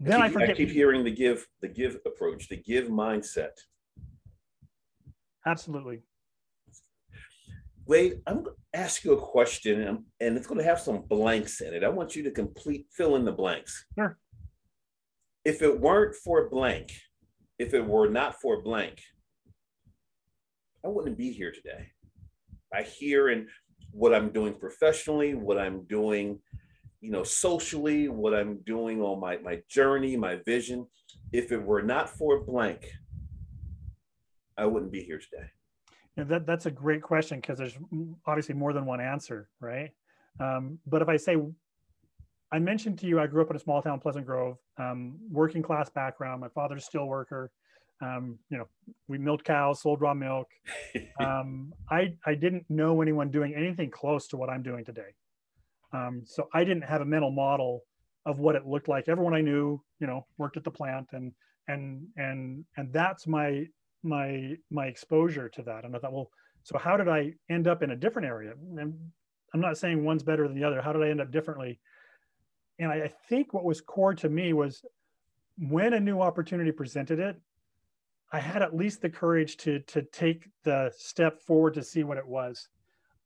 Then I, keep, I forget. I keep hearing the give, the give approach, the give mindset. Absolutely. Glade, I'm going to ask you a question, and, and it's going to have some blanks in it. I want you to complete fill in the blanks. Sure. If it weren't for blank, if it were not for blank, I wouldn't be here today. I hear in what I'm doing professionally, what I'm doing, you know, socially, what I'm doing on my my journey, my vision. If it were not for blank, I wouldn't be here today. Yeah, that that's a great question because there's obviously more than one answer, right? Um, but if I say, I mentioned to you, I grew up in a small town, Pleasant Grove, um, working class background. My father's a steel worker. Um, you know, we milked cows, sold raw milk. Um, I I didn't know anyone doing anything close to what I'm doing today. Um, so I didn't have a mental model of what it looked like. Everyone I knew, you know, worked at the plant, and and and and that's my my my exposure to that. And I thought, well, so how did I end up in a different area? And I'm not saying one's better than the other. How did I end up differently? And I, I think what was core to me was when a new opportunity presented it, I had at least the courage to to take the step forward to see what it was.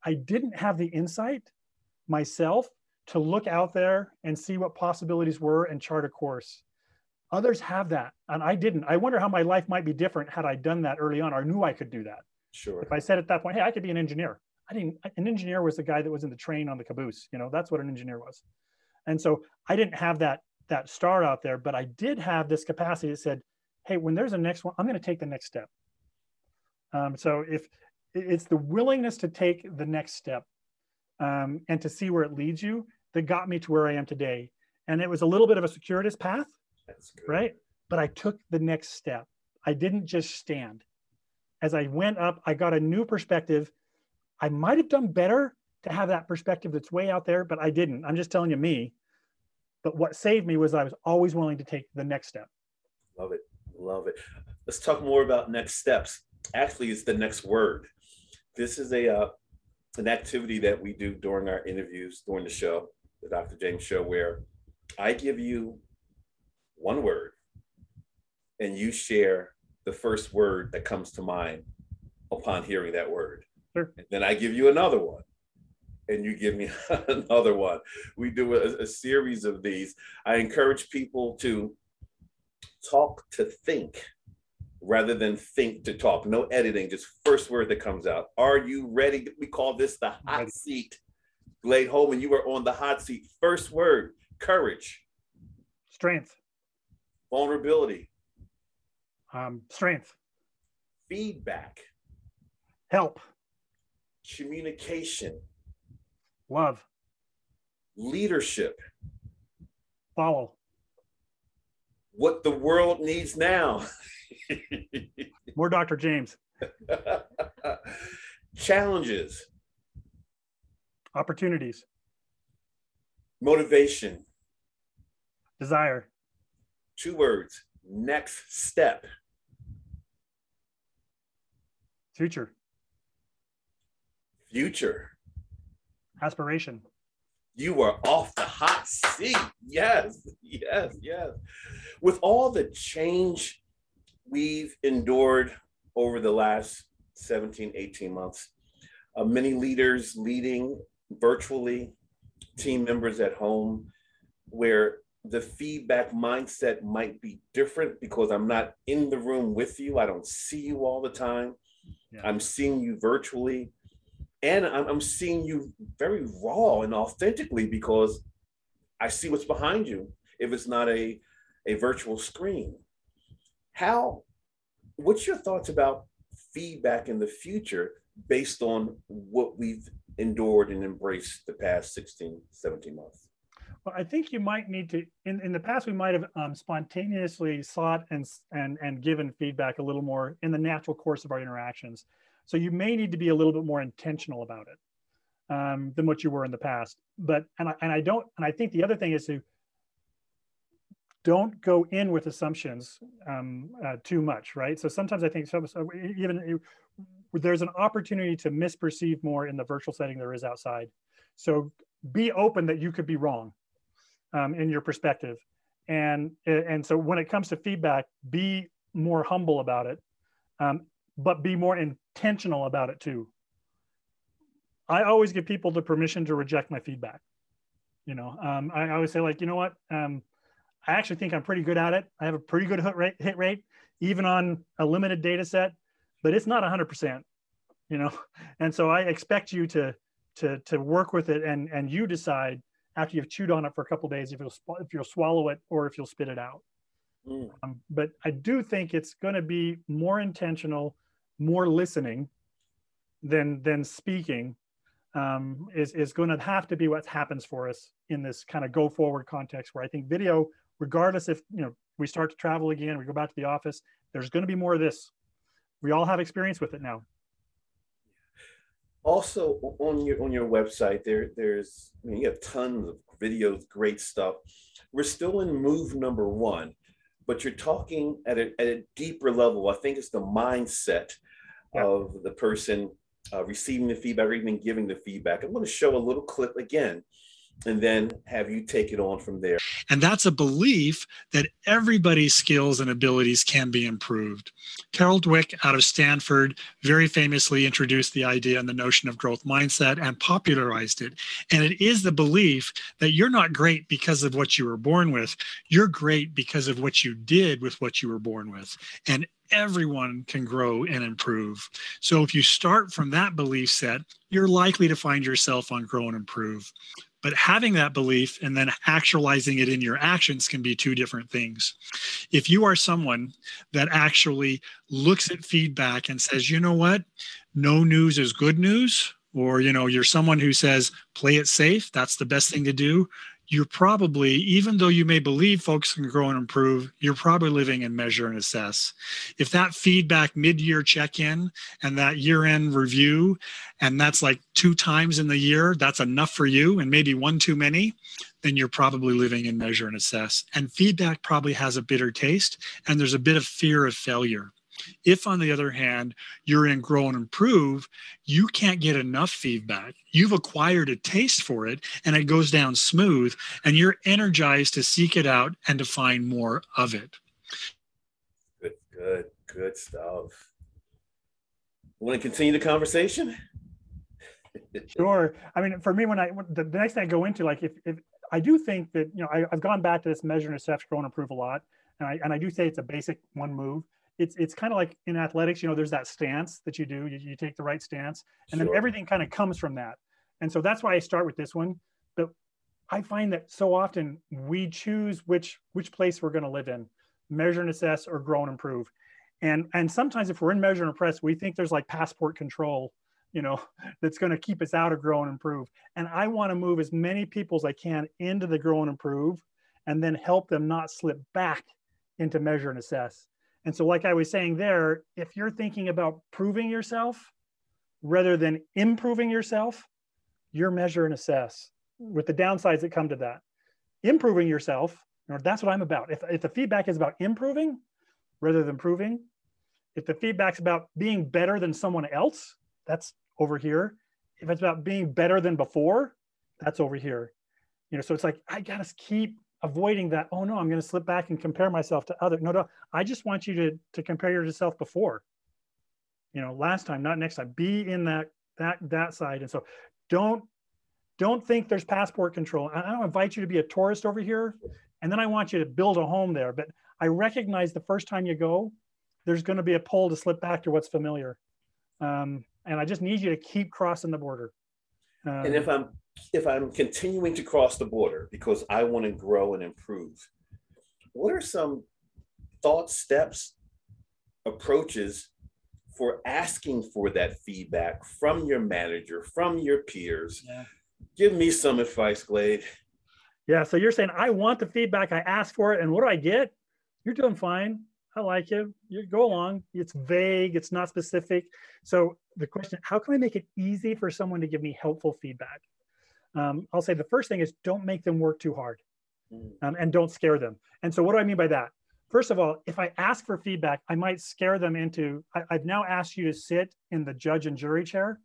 I didn't have the insight myself to look out there and see what possibilities were and chart a course. Others have that, and I didn't. I wonder how my life might be different had I done that early on or knew I could do that. Sure. If I said at that point, "Hey, I could be an engineer," I didn't. An engineer was the guy that was in the train on the caboose. You know, that's what an engineer was. And so I didn't have that that star out there, but I did have this capacity that said, "Hey, when there's a next one, I'm going to take the next step." Um, so if it's the willingness to take the next step um, and to see where it leads you that got me to where I am today. And it was a little bit of a circuitous path, right? But I took the next step. I didn't just stand. As I went up, I got a new perspective. I might have done better to have that perspective that's way out there, but I didn't. I'm just telling you me. But what saved me was I was always willing to take the next step. Love it. Love it. Let's talk more about next steps. Actually, it's the next word. This is a uh, an activity that we do during our interviews during the show, the Dr. James show, where I give you one word and you share the first word that comes to mind upon hearing that word. Sure. And then I give you another one and you give me another one. We do a, a, series of these. I encourage people to talk to think rather than think to talk. No editing, just first word that comes out. Are you ready? We call this the hot seat. Glade Holman, you were on the hot seat. First word, courage. Strength. Vulnerability. Um, strength. Feedback. Help. Communication. Love. Leadership. Follow. What the world needs now. More Dr. James. Challenges. Opportunities. Motivation. Desire. Two words. Next step. Future. Future. Aspiration. You are off the hot seat. Yes, yes, yes. With all the change we've endured over the last 17, 18 months. Uh, many leaders leading virtually, team members at home, where the feedback mindset might be different because I'm not in the room with you. I don't see you all the time. Yeah. I'm seeing you virtually. And I'm, I'm seeing you very raw and authentically because I see what's behind you if it's not a, a virtual screen. How, what's your thoughts about feedback in the future based on what we've endured and embraced the past 16, 17 months? Well, I think you might need to. In, in the past, we might have um, spontaneously sought and and and given feedback a little more in the natural course of our interactions. So you may need to be a little bit more intentional about it um, than what you were in the past. But and I, and I don't. And I think the other thing is to don't go in with assumptions um, uh, too much, right? So sometimes I think some, even there's an opportunity to misperceive more in the virtual setting there is outside. So be open that you could be wrong um, in your perspective. And, and so when it comes to feedback, be more humble about it, um, but be more intentional about it too. I always give people the permission to reject my feedback. You know, um, I always say like, you know what? Um, I actually think I'm pretty good at it. I have a pretty good hit rate, hit rate, even on a limited data set, but it's not 100%. You know, and so I expect you to to to work with it, and and you decide after you've chewed on it for a couple days if you'll if you'll swallow it or if you'll spit it out. Mm. Um, but I do think it's going to be more intentional, more listening than than speaking. Um, is is going to have to be what happens for us in this kind of go forward context where I think video, regardless if you know we start to travel again, we go back to the office, there's going to be more of this. We all have experience with it now also on your on your website there there's I mean, you have tons of videos great stuff we're still in move number one but you're talking at a, at a deeper level i think it's the mindset yeah. of the person uh, receiving the feedback or even giving the feedback i'm going to show a little clip again and then have you take it on from there. And that's a belief that everybody's skills and abilities can be improved. Carol Dweck out of Stanford very famously introduced the idea and the notion of growth mindset and popularized it. And it is the belief that you're not great because of what you were born with, you're great because of what you did with what you were born with. And everyone can grow and improve. So if you start from that belief set, you're likely to find yourself on grow and improve. But having that belief and then actualizing it in your actions can be two different things. If you are someone that actually looks at feedback and says, you know what, no news is good news, or you know you're someone who says play it safe that's the best thing to do you're probably, even though you may believe folks can grow and improve, you're probably living in measure and assess. If that feedback mid year check in and that year end review, and that's like two times in the year, that's enough for you, and maybe one too many, then you're probably living in measure and assess. And feedback probably has a bitter taste, and there's a bit of fear of failure. If, on the other hand, you're in grow and improve, you can't get enough feedback. You've acquired a taste for it and it goes down smooth, and you're energized to seek it out and to find more of it. Good, good, good stuff. Want to continue the conversation? sure. I mean, for me, when I the, the next thing I go into, like, if, if I do think that you know, I, have gone back to this measure and assess, grow and improve a lot, and I and I do say it's a basic one move it's it's kind of like in athletics, you know, there's that stance that you do. You, you take the right stance, and sure. then everything kind of comes from that. And so that's why I start with this one. But I find that so often we choose which which place we're going to live in, measure and assess, or grow and improve. And and sometimes if we're in measure and impress, we think there's like passport control, you know, that's going to keep us out of grow and improve. And I want to move as many people as I can into the grow and improve, and then help them not slip back into measure and assess. And so, like I was saying there, if you're thinking about proving yourself rather than improving yourself, you're measure and assess with the downsides that come to that. Improving yourself, you know, that's what I'm about. If, if the feedback is about improving rather than proving, if the feedback's about being better than someone else, that's over here. If it's about being better than before, that's over here. You know, so it's like I gotta keep avoiding that oh no i'm going to slip back and compare myself to other no no i just want you to to compare yourself before. You know last time not next time. Be in that that that side. And so don't don't think there's passport control. I don't invite you to be a tourist over here and then i want you to build a home there. But i recognize the first time you go there's going to be a pull to slip back to what's familiar. Um, and i just need you to keep crossing the border Um, and if I'm if I'm continuing to cross the border because I want to grow and improve, what are some thoughts, steps, approaches for asking for that feedback from your manager, from your peers? Yeah. Give me some advice, Glade. Yeah. So you're saying I want the feedback, I ask for it, and what do I get? You're doing fine. I like you. You go along. It's vague. It's not specific. So the question: How can I make it easy for someone to give me helpful feedback? Um, I'll say the first thing is don't make them work too hard, um, and don't scare them. And so what do I mean by that? First of all, if I ask for feedback, I might scare them into. I, I've now asked you to sit in the judge and jury chair,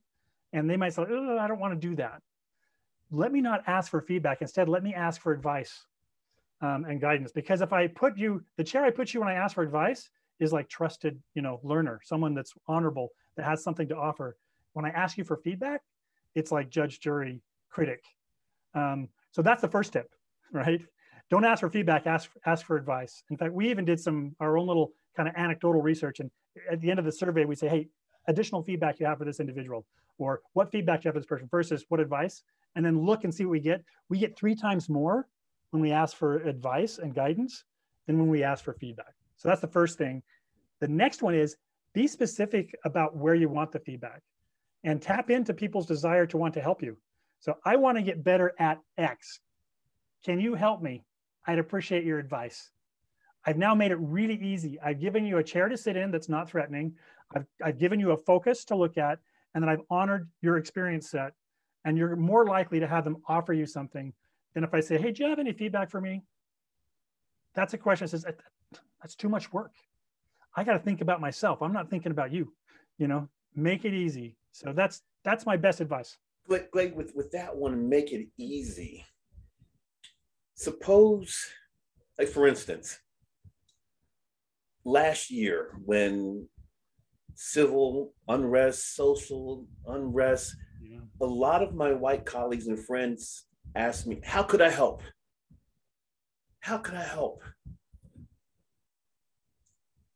and they might say, "Oh, I don't want to do that." Let me not ask for feedback. Instead, let me ask for advice um, and guidance. Because if I put you, the chair I put you when I ask for advice is like trusted, you know, learner, someone that's honorable, that has something to offer. When I ask you for feedback, it's like judge, jury, critic. Um, so that's the first tip, right? Don't ask for feedback, ask, ask for advice. In fact, we even did some, our own little kind of anecdotal research. And at the end of the survey, we say, hey, additional feedback you have for this individual, or what feedback you have for this person versus what advice, and then look and see what we get. We get three times more when we ask for advice and guidance than when we ask for feedback. So that's the first thing. The next one is be specific about where you want the feedback and tap into people's desire to want to help you. So I want to get better at X. Can you help me? I'd appreciate your advice. I've now made it really easy. I've given you a chair to sit in that's not threatening. I've, I've given you a focus to look at, and then I've honored your experience set. And you're more likely to have them offer you something than if I say, hey, do you have any feedback for me? That's a question that says, that's too much work. I got to think about myself. I'm not thinking about you. You know, make it easy. So that's that's my best advice. Glade, with, with that one, make it easy. Suppose, like for instance, last year when civil unrest, social unrest, yeah. a lot of my white colleagues and friends asked me, How could I help? How could I help?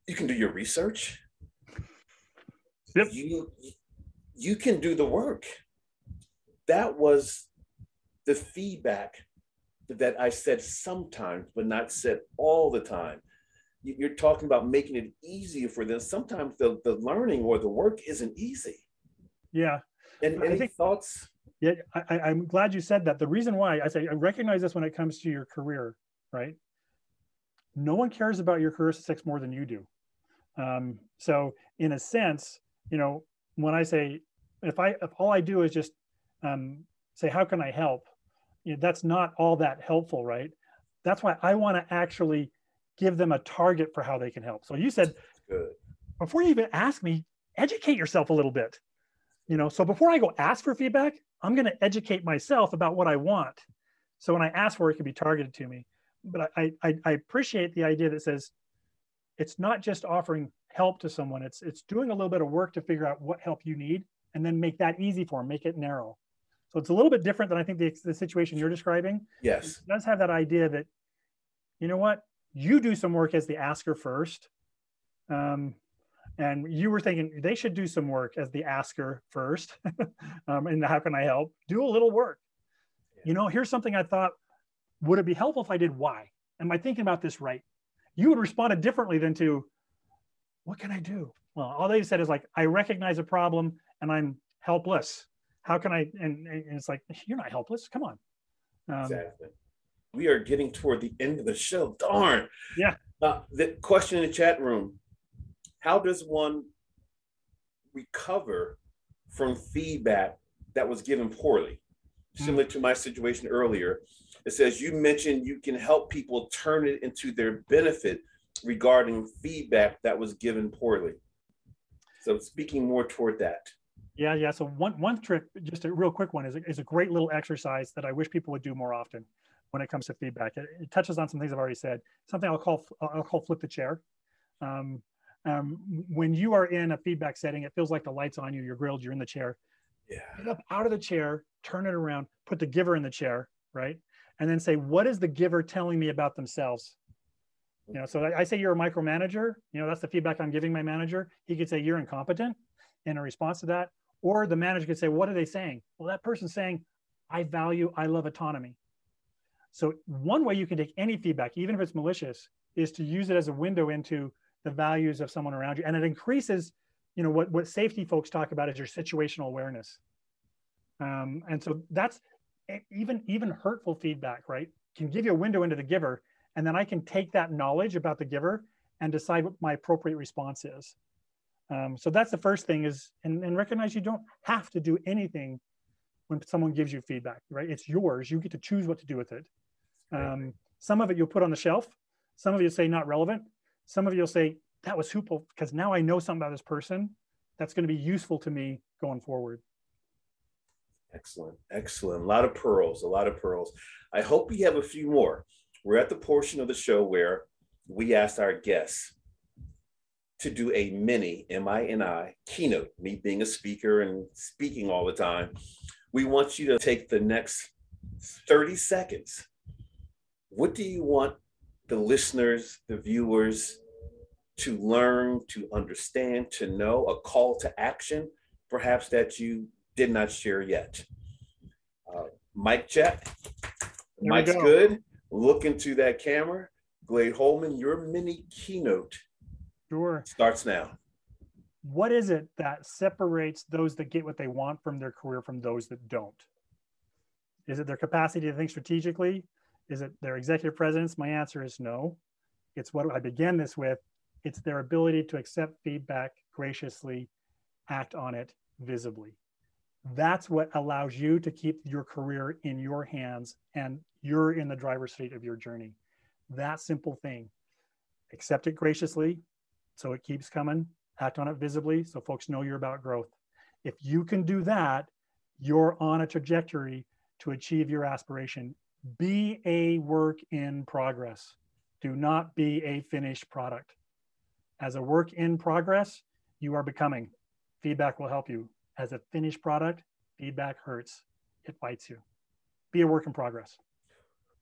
You can do your research. Yep. You, you can do the work. That was the feedback that I said sometimes, but not said all the time. You're talking about making it easier for them. Sometimes the, the learning or the work isn't easy. Yeah. And any think, thoughts? Yeah, I, I'm glad you said that. The reason why I say I recognize this when it comes to your career, right? No one cares about your career success more than you do. Um, so, in a sense, you know, when I say if I if all I do is just um, say how can I help, you know, that's not all that helpful, right? That's why I want to actually give them a target for how they can help. So you said Good. before you even ask me, educate yourself a little bit. You know, so before I go ask for feedback, I'm going to educate myself about what I want. So when I ask for it, it can be targeted to me. But I, I, I appreciate the idea that says it's not just offering help to someone. It's it's doing a little bit of work to figure out what help you need and then make that easy for them, make it narrow. So it's a little bit different than I think the, the situation you're describing. Yes. It does have that idea that, you know what, you do some work as the asker first. Um, and you were thinking they should do some work as the asker first. um, and how can I help? Do a little work. Yeah. You know, here's something I thought would it be helpful if I did why Am I thinking about this right? You would respond differently than to, what can I do? Well, all they said is like, I recognize a problem and I'm helpless. How can I? And, and it's like, you're not helpless. Come on. Um, exactly. We are getting toward the end of the show. Darn. Yeah. Uh, the question in the chat room How does one recover from feedback that was given poorly? Mm-hmm. Similar to my situation earlier, it says you mentioned you can help people turn it into their benefit regarding feedback that was given poorly. So speaking more toward that. Yeah, yeah. So one one trick, just a real quick one, is a, is a great little exercise that I wish people would do more often when it comes to feedback. It, it touches on some things I've already said. Something I'll call I'll call flip the chair. Um, um, when you are in a feedback setting, it feels like the lights on you. You're grilled. You're in the chair. Yeah. Get up out of the chair, turn it around, put the giver in the chair, right, and then say, "What is the giver telling me about themselves?" You know, so I, I say you're a micromanager. You know, that's the feedback I'm giving my manager. He could say you're incompetent, in a response to that, Or the manager could say, What are they saying? Well, that person's saying, I value, I love autonomy. So, one way you can take any feedback, even if it's malicious, is to use it as a window into the values of someone around you. And it increases, you know, what, what safety folks talk about is your situational awareness. Um, and so that's even even hurtful feedback, right? Can give you a window into the giver, and then I can take that knowledge about the giver and decide what my appropriate response is. Um, so that's the first thing is, and, and recognize you don't have to do anything when someone gives you feedback, right? It's yours. You get to choose what to do with it. Um, some of it you'll put on the shelf. Some of you say not relevant. Some of you will say that was hoopful because now I know something about this person that's going to be useful to me going forward. Excellent, excellent. A lot of pearls, a lot of pearls. I hope we have a few more. We're at the portion of the show where we asked our guests to do a mini M-I-N-I keynote, me being a speaker and speaking all the time. We want you to take the next 30 seconds. What do you want the listeners, the viewers to learn, to understand, to know, a call to action, perhaps that you did not share yet? Uh, mic check. Mike's go. good. Look into that camera. Glade Holman, your mini keynote sure. starts now. What is it that separates those that get what they want from their career from those that don't? Is it their capacity to think strategically? Is it their executive presence? My answer is no. It's what I began this with. It's their ability to accept feedback graciously, act on it visibly. That's what allows you to keep your career in your hands and you're in the driver's seat of your journey. That simple thing. Accept it graciously so it keeps coming. Act on it visibly so folks know you're about growth. If you can do that, you're on a trajectory to achieve your aspiration. Be a work in progress. Do not be a finished product. As a work in progress, you are becoming. Feedback will help you. As a finished product, feedback hurts. It bites you. Be a work in progress.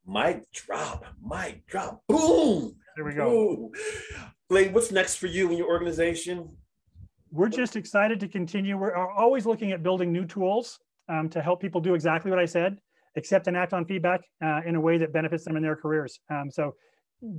Mic drop, mic drop, boom. There we go. Glade, what's next for you and your organization? We're just excited to continue. We're always looking at building new tools um, to help people do exactly what I said, accept and act on feedback uh, in a way that benefits them in their careers. Um, so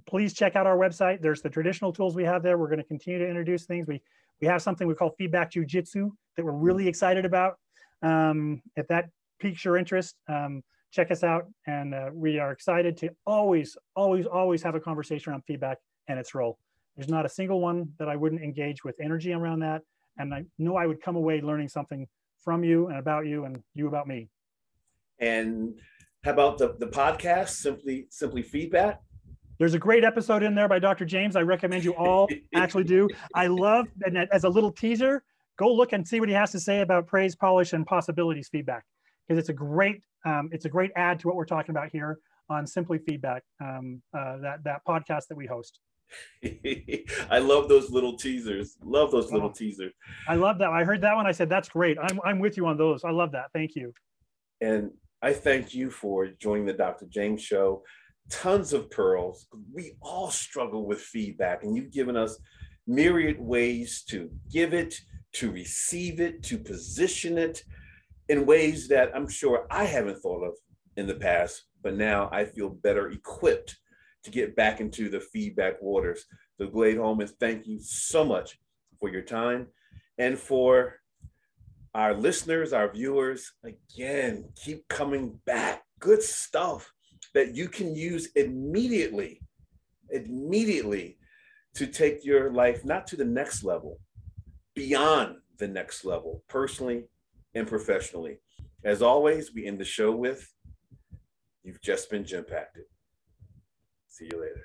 please check out our website. There's the traditional tools we have there. We're going to continue to introduce things. We we have something we call feedback jujitsu that we're really excited about. Um, if that piques your interest, um, check us out. And uh, we are excited to always, always, always have a conversation around feedback and its role. There's not a single one that I wouldn't engage with energy around that. And I know I would come away learning something from you and about you and you about me. And how about the, the podcast, Simply Simply Feedback? There's a great episode in there by Dr. James. I recommend you all actually do. I love, and as a little teaser, go look and see what he has to say about praise, polish, and possibilities feedback because it's a great um, it's a great add to what we're talking about here on Simply Feedback, um, uh, that that podcast that we host. I love those little teasers. Love those little oh, teasers. I love that. I heard that one. I said, that's great. I'm, I'm with you on those. I love that. Thank you. And I thank you for joining the Dr. James Show. Tons of pearls. We all struggle with feedback, and you've given us myriad ways to give it, to receive it, to position it, in ways that I'm sure I haven't thought of in the past, but now I feel better equipped to get back into the feedback waters. So, Glade Holman, thank you so much for your time and for our listeners, our viewers. Again, keep coming back. Good stuff that you can use immediately, immediately to take your life not to the next level, beyond the next level, personally and professionally. As always, we end the show with You've just been Gympacted. See you later.